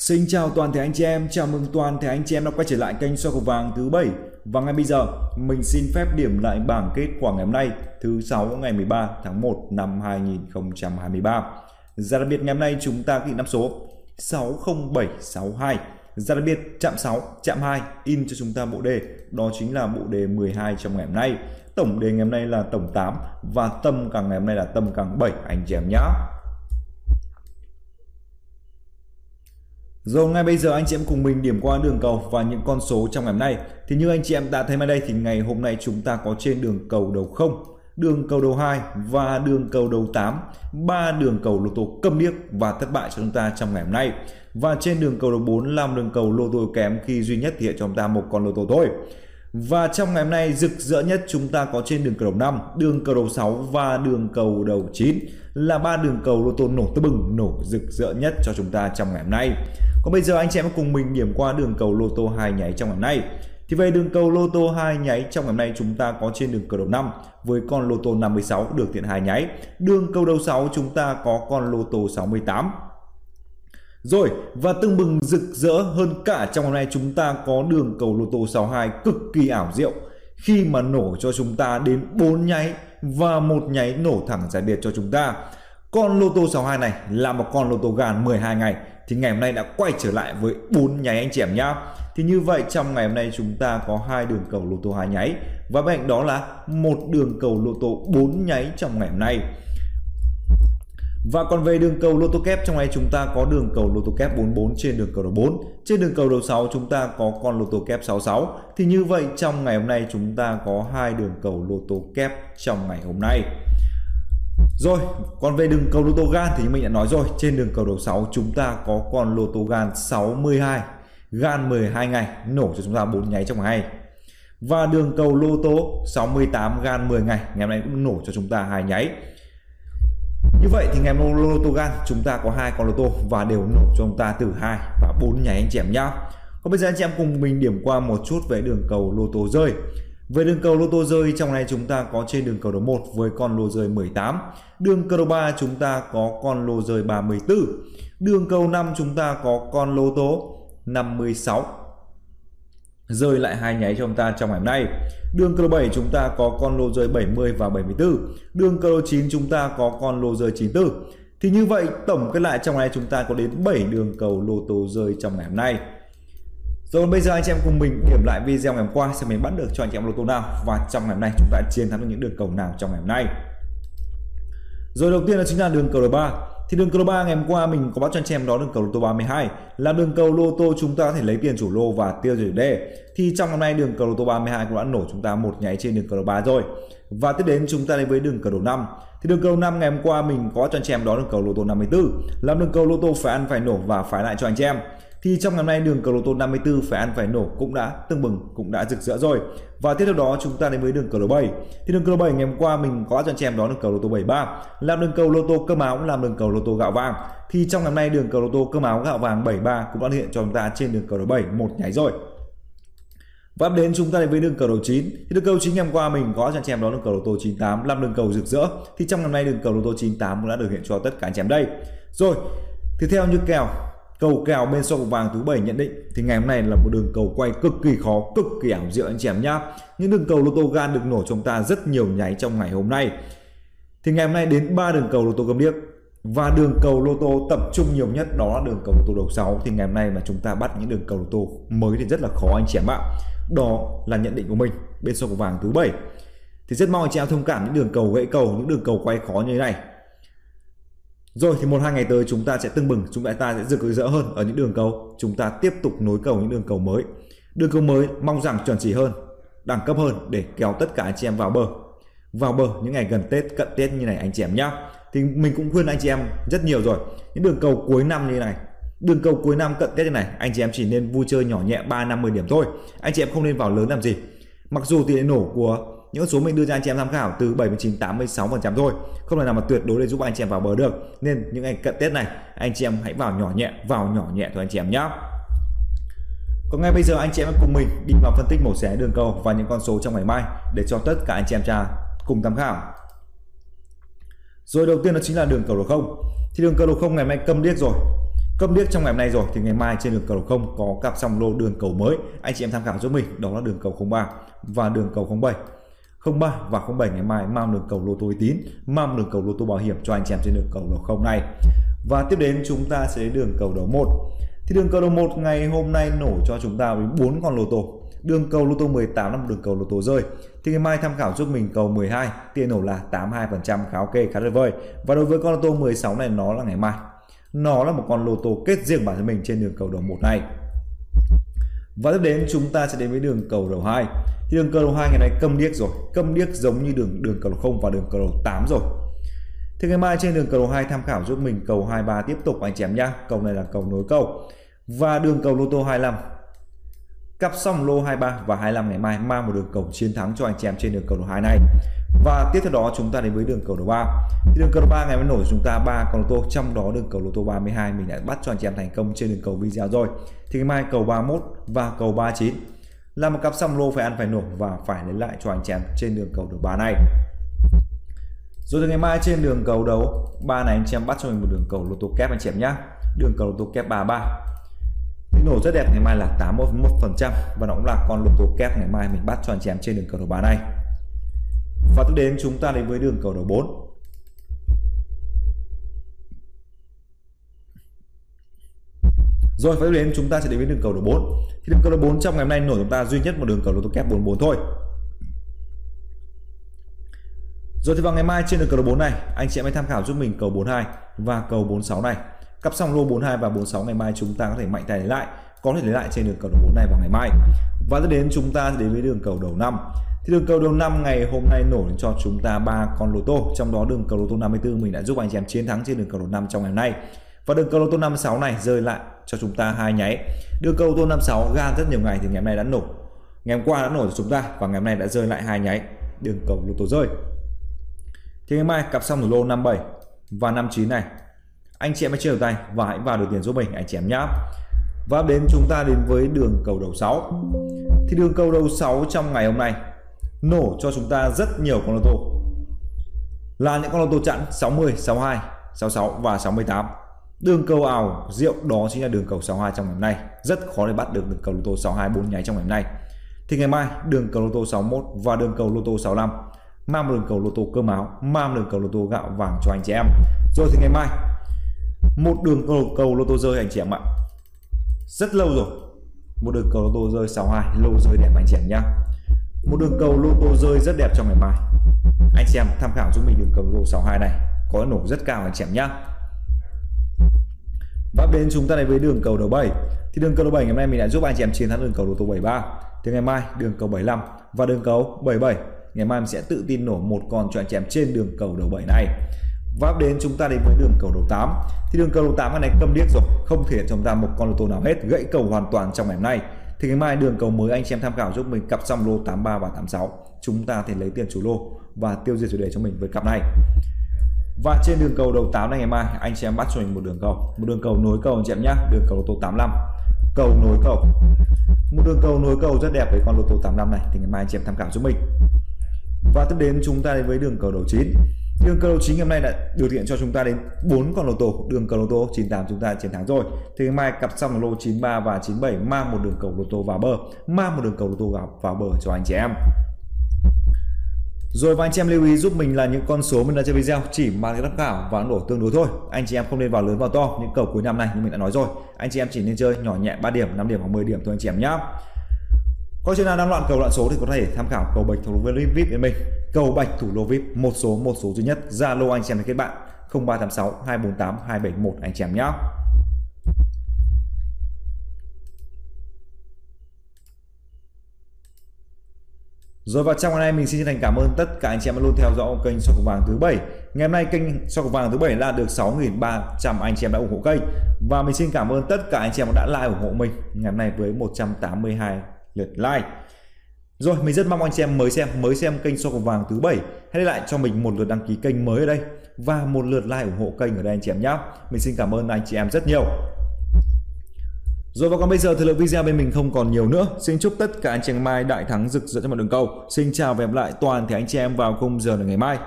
Xin chào toàn thể anh chị em, chào mừng toàn thể anh chị em đã quay trở lại kênh soi cầu vàng thứ bảy. Và ngay bây giờ mình xin phép điểm lại bảng kết quả ngày hôm nay thứ sáu ngày 13 tháng 1 năm 2023 Giá đặc biệt ngày hôm nay chúng ta ghi năm số 60762 Giá đặc biệt chạm 6, chạm 2 in cho chúng ta bộ đề. Đó chính là bộ đề 12 trong ngày hôm nay. Tổng đề ngày hôm nay là tổng 8 và tâm càng ngày hôm nay là tâm càng 7 anh chị em nhé Rồi ngay bây giờ anh chị em cùng mình điểm qua đường cầu và những con số trong ngày hôm nay. Thì như anh chị em đã thấy ở đây thì ngày hôm nay chúng ta có trên đường cầu đầu 0, đường cầu đầu 2 và đường cầu đầu 8, ba đường cầu lô tô cầm điếc và thất bại cho chúng ta trong ngày hôm nay. Và trên đường cầu đầu 4 làm đường cầu lô tô kém khi duy nhất hiện cho chúng ta một con lô tô thôi. Và trong ngày hôm nay rực rỡ nhất chúng ta có trên đường cầu đầu 5, đường cầu đầu 6 và đường cầu đầu 9 là ba đường cầu lô tô nổ tưng bừng, nổ rực rỡ nhất cho chúng ta trong ngày hôm nay. Còn bây giờ anh chị em cùng mình điểm qua đường cầu lô tô hai nháy trong ngày hôm nay. Thì về đường cầu lô tô hai nháy trong ngày hôm nay chúng ta có trên đường cầu đầu 5 với con lô tô 56 được tiện hai nháy. Đường cầu đầu 6 chúng ta có con lô tô 68 rồi, và tưng bừng rực rỡ hơn cả trong hôm nay chúng ta có đường cầu lô tô 62 cực kỳ ảo diệu khi mà nổ cho chúng ta đến 4 nháy và một nháy nổ thẳng giải biệt cho chúng ta. Con lô tô 62 này là một con lô tô gàn 12 ngày thì ngày hôm nay đã quay trở lại với 4 nháy anh chị em nhá. Thì như vậy trong ngày hôm nay chúng ta có hai đường cầu lô tô 2 nháy và bên cạnh đó là một đường cầu lô tô 4 nháy trong ngày hôm nay. Và còn về đường cầu lô tô kép trong này chúng ta có đường cầu lô tô kép 44 trên đường cầu đầu 4. Trên đường cầu đầu 6 chúng ta có con lô tô kép 66. Thì như vậy trong ngày hôm nay chúng ta có hai đường cầu lô tô kép trong ngày hôm nay. Rồi, còn về đường cầu lô tô gan thì mình đã nói rồi, trên đường cầu đầu 6 chúng ta có con lô tô gan 62, gan 12 ngày, nổ cho chúng ta 4 nháy trong ngày. Và đường cầu lô tô 68 gan 10 ngày, ngày hôm nay cũng nổ cho chúng ta hai nháy. Như vậy thì ngày hôm lô tô gan, chúng ta có hai con lô tô và đều nổ cho chúng ta từ 2 và 4 nháy anh chị em nhá. Còn bây giờ anh chị em cùng mình điểm qua một chút về đường cầu lô tô rơi. Về đường cầu lô tô rơi, trong này chúng ta có trên đường cầu đầu 1 với con lô rơi 18. Đường cầu đầu 3 chúng ta có con lô rơi 34. Đường cầu 5 chúng ta có con lô tô 56 rơi lại hai nháy cho chúng ta trong ngày hôm nay. Đường cơ 7 chúng ta có con lô rơi 70 và 74. Đường cơ 9 chúng ta có con lô rơi 94. Thì như vậy, tổng kết lại trong ngày chúng ta có đến 7 đường cầu lô tô rơi trong ngày hôm nay. Rồi bây giờ anh chị em cùng mình điểm lại video ngày hôm qua xem mình bắt được cho anh chị em lô tô nào và trong ngày hôm nay chúng ta chiến thắng được những đường cầu nào trong ngày hôm nay. Rồi đầu tiên là chính là đường cầu 3 thì đường cầu lô 3 ngày hôm qua mình có bắt cho anh em đó đường cầu lô tô 32 là đường cầu lô tô chúng ta có thể lấy tiền chủ lô và tiêu rồi đề. Thì trong hôm nay đường cầu lô tô 32 cũng đã nổ chúng ta một nháy trên đường cầu lô 3 rồi. Và tiếp đến chúng ta đến với đường cầu lô 5. Thì đường cầu 5 ngày hôm qua mình có cho anh em đó đường cầu lô tô 54 là đường cầu lô tô phải ăn phải nổ và phải lại cho anh em thì trong ngày hôm nay đường cầu lô tô 54 phải ăn phải nổ cũng đã tương bừng cũng đã rực rỡ rồi và tiếp theo đó chúng ta đến với đường cầu lô 7 thì đường cầu lô 7 ngày hôm qua mình có cho anh chị em đó đường cầu lô tô 73 làm đường cầu lô tô cơm áo làm đường cầu lô tô gạo vàng thì trong ngày hôm nay đường cầu lô tô cơm áo gạo vàng 73 cũng đã hiện cho chúng ta trên đường cầu lô 7 một nháy rồi và đến chúng ta đến với đường cầu đầu 9 thì đường cầu 9 ngày hôm qua mình có cho anh chị em đó đường cầu lô tô 98 làm đường cầu rực rỡ thì trong ngày hôm nay đường cầu lô tô 98 cũng đã được hiện cho tất cả anh chị em đây rồi tiếp theo như kèo cầu kèo bên soi vàng thứ bảy nhận định thì ngày hôm nay là một đường cầu quay cực kỳ khó, cực kỳ ảo diệu anh chị em nhá. Những đường cầu lô tô gan được nổ chúng ta rất nhiều nháy trong ngày hôm nay. Thì ngày hôm nay đến ba đường cầu lô tô cầm điếc và đường cầu lô tô tập trung nhiều nhất đó là đường cầu lô tô đầu 6 thì ngày hôm nay mà chúng ta bắt những đường cầu lô tô mới thì rất là khó anh chị em ạ. Đó là nhận định của mình bên soi vàng thứ bảy. Thì rất mong anh chị em thông cảm những đường cầu gãy cầu, những đường cầu quay khó như thế này rồi thì một hai ngày tới chúng ta sẽ tưng bừng, chúng ta sẽ rực rỡ hơn ở những đường cầu. Chúng ta tiếp tục nối cầu những đường cầu mới. Đường cầu mới mong rằng chuẩn chỉ hơn, đẳng cấp hơn để kéo tất cả anh chị em vào bờ. Vào bờ những ngày gần Tết, cận Tết như này anh chị em nhá. Thì mình cũng khuyên anh chị em rất nhiều rồi. Những đường cầu cuối năm như này, đường cầu cuối năm cận Tết như này, anh chị em chỉ nên vui chơi nhỏ nhẹ 3 50 điểm thôi. Anh chị em không nên vào lớn làm gì. Mặc dù tỷ lệ nổ của những số mình đưa ra anh chị em tham khảo từ 79 86 phần trăm thôi. Không thể nào mà tuyệt đối để giúp anh chị em vào bờ được. Nên những ngày cận tết này, anh chị em hãy vào nhỏ nhẹ, vào nhỏ nhẹ thôi anh chị em nhé còn ngay bây giờ anh chị em cùng mình đi vào phân tích mổ xẻ đường cầu và những con số trong ngày mai để cho tất cả anh chị em cha cùng tham khảo. Rồi đầu tiên đó chính là đường cầu đồ không. Thì đường cầu đồ không ngày mai câm điếc rồi. Câm điếc trong ngày hôm nay rồi, thì ngày mai trên đường cầu đầu không có cặp song lô đường cầu mới. Anh chị em tham khảo giúp mình, đó là đường cầu 03 và đường cầu 07 03 và 07 ngày mai mang đường cầu lô tô uy tín mang đường cầu lô tô bảo hiểm cho anh chị em trên đường cầu đầu không này. Và tiếp đến chúng ta sẽ đến đường cầu đầu 1 thì đường cầu đầu 1 ngày hôm nay nổ cho chúng ta với 4 con lô tô. Đường cầu lô tô 18 là một đường cầu lô tô rơi. Thì ngày mai tham khảo giúp mình cầu 12 tiền nổ là 82% khá ok khá tuyệt vời. Và đối với con lô tô 16 này, nó là ngày mai. Nó là một con lô tô kết riêng bản thân mình trên đường cầu đầu 1 này và tiếp đến chúng ta sẽ đến với đường cầu đầu 2 thì đường cầu đầu 2 ngày nay câm điếc rồi, câm điếc giống như đường đường cầu đầu 0 và đường cầu đầu 8 rồi. Thì ngày mai trên đường cầu đầu 2 tham khảo giúp mình cầu 23 tiếp tục anh chị em nhá. Cầu này là cầu nối cầu. Và đường cầu lô tô 25 cặp xong lô 23 và 25 ngày mai mang một đường cầu chiến thắng cho anh chị em trên đường cầu đầu 2 này và tiếp theo đó chúng ta đến với đường cầu đầu 3 thì đường cầu đầu 3 ngày mới nổi chúng ta ba con lô tô, trong đó đường cầu lô tô 32 mình đã bắt cho anh chị em thành công trên đường cầu video rồi. Thì ngày mai cầu 31 và cầu 39 là một cặp song lô phải ăn phải nổ và phải lấy lại cho anh chị em trên đường cầu đầu 3 này. Rồi từ ngày mai trên đường cầu đấu, ba này anh chị em bắt cho mình một đường cầu lô tô kép anh chị em nhé đường cầu lô tô kép 33 thì nổ rất đẹp, ngày mai là 81% và nó cũng là con lô tô kép ngày mai mình bắt cho anh chị em trên đường cầu đầu 3 này và tiếp đến chúng ta đến với đường cầu đầu 4 Rồi, và tiếp đến chúng ta sẽ đến với đường cầu đầu 4 Thì đường cầu đầu 4 trong ngày hôm nay nổi chúng ta duy nhất một đường cầu lô tô kép 44 thôi. Rồi thì vào ngày mai trên đường cầu đầu 4 này, anh chị em hãy tham khảo giúp mình cầu 42 và cầu 46 này. Cặp song lô 42 và 46 ngày mai chúng ta có thể mạnh tay lấy lại, có thể lấy lại trên đường cầu đầu 4 này vào ngày mai. Và tiếp đến chúng ta sẽ đến với đường cầu đầu 5 thì đường cầu đầu năm ngày hôm nay nổi cho chúng ta ba con lô tô. Trong đó đường cầu lô tô 54 mình đã giúp anh chị em chiến thắng trên đường cầu đầu năm trong ngày hôm nay. Và đường cầu lô tô 56 này rơi lại cho chúng ta hai nháy. Đường cầu lô tô 56 gan rất nhiều ngày thì ngày hôm nay đã nổ. Ngày hôm qua đã nổ cho chúng ta và ngày hôm nay đã rơi lại hai nháy. Đường cầu lô tô rơi. Thì ngày mai cặp xong thủ lô 57 và 59 này, anh chị em hãy chơi tay và hãy vào được tiền giúp mình, anh chị em nhé và đến chúng ta đến với đường cầu đầu 6 thì đường cầu đầu 6 trong ngày hôm nay nổ cho chúng ta rất nhiều con lô tô. Là những con lô tô chẵn 60, 62, 66 và 68 đường cầu ảo rượu đó chính là đường cầu 62 trong ngày hôm nay. Rất khó để bắt được đường cầu lô tô 62 bốn nháy trong ngày hôm nay. Thì ngày mai đường cầu lô tô 61 và đường cầu lô tô 65 mang một đường cầu lô tô cơm áo mang đường cầu lô tô gạo vàng cho anh chị em. Rồi thì ngày mai một đường cầu, cầu lô tô rơi anh chị em ạ. Rất lâu rồi một đường cầu lô tô rơi 62 lô rơi đẹp anh chị em nhá một đường cầu lô tô rơi rất đẹp trong ngày mai anh xem tham khảo giúp mình đường cầu lô 62 này có nổ rất cao anh chị em nhá và đến chúng ta này với đường cầu đầu 7 thì đường cầu đầu 7 ngày hôm nay mình đã giúp anh chị em chiến thắng đường cầu lô tô 73 thì ngày mai đường cầu 75 và đường cầu 77 ngày mai mình sẽ tự tin nổ một con cho anh chị em trên đường cầu đầu 7 này và đến chúng ta đến với đường cầu đầu 8 thì đường cầu đầu 8 ngày này cầm điếc rồi không thể cho chúng ta một con lô tô nào hết gãy cầu hoàn toàn trong ngày hôm nay thì ngày mai đường cầu mới anh chị em tham khảo giúp mình cặp xong lô 83 và 86 chúng ta thể lấy tiền chủ lô và tiêu diệt chủ đề cho mình với cặp này. Và trên đường cầu đầu 8 này ngày mai, anh chị em bắt cho mình một đường cầu. Một đường cầu nối cầu anh chị em nhé đường cầu lô tô 85 cầu nối cầu. Một đường cầu nối cầu rất đẹp với con lô tô 85 này, thì ngày mai anh chị em tham khảo giúp mình. Và tiếp đến chúng ta đến với đường cầu đầu 9 đường cầu chính hôm nay đã điều kiện cho chúng ta đến 4 con lô tô đường cầu lô tô 98 chúng ta chiến thắng rồi thì ngày mai cặp xong lô 93 và 97 mang một đường cầu lô tô vào bờ mang một đường cầu lô tô vào, vào bờ cho anh chị em rồi và anh chị em lưu ý giúp mình là những con số mình đã chơi video chỉ mang cái tham khảo và nổ tương đối thôi. Anh chị em không nên vào lớn vào to những cầu cuối năm này như mình đã nói rồi. Anh chị em chỉ nên chơi nhỏ nhẹ 3 điểm, 5 điểm hoặc 10 điểm thôi anh chị em nhé. Có chuyện nào đang loạn cầu loạn số thì có thể tham khảo cầu bạch thủ với VIP với mình. Cầu bạch thủ lô VIP một số một số duy nhất. Zalo anh chị em kết bạn 0386 248 271 anh chị em nhé. Rồi vào trong ngày nay, mình xin chân thành cảm ơn tất cả anh chị em đã luôn theo dõi kênh soi cầu vàng thứ bảy. Ngày hôm nay kênh soi cầu vàng thứ bảy là được 6.300 anh chị em đã ủng hộ kênh và mình xin cảm ơn tất cả anh chị em đã like ủng hộ mình ngày hôm nay với 182 lượt like. Rồi, mình rất mong anh chị em mới xem mới xem kênh soi cầu vàng thứ bảy hãy lại cho mình một lượt đăng ký kênh mới ở đây và một lượt like ủng hộ kênh ở đây anh chị em nhé. Mình xin cảm ơn anh chị em rất nhiều. Rồi, và còn bây giờ thời lượng video bên mình không còn nhiều nữa. Xin chúc tất cả anh chị em mai đại thắng rực rỡ trong mọi đường cầu. Xin chào và hẹn lại toàn thể anh chị em vào khung giờ ngày mai.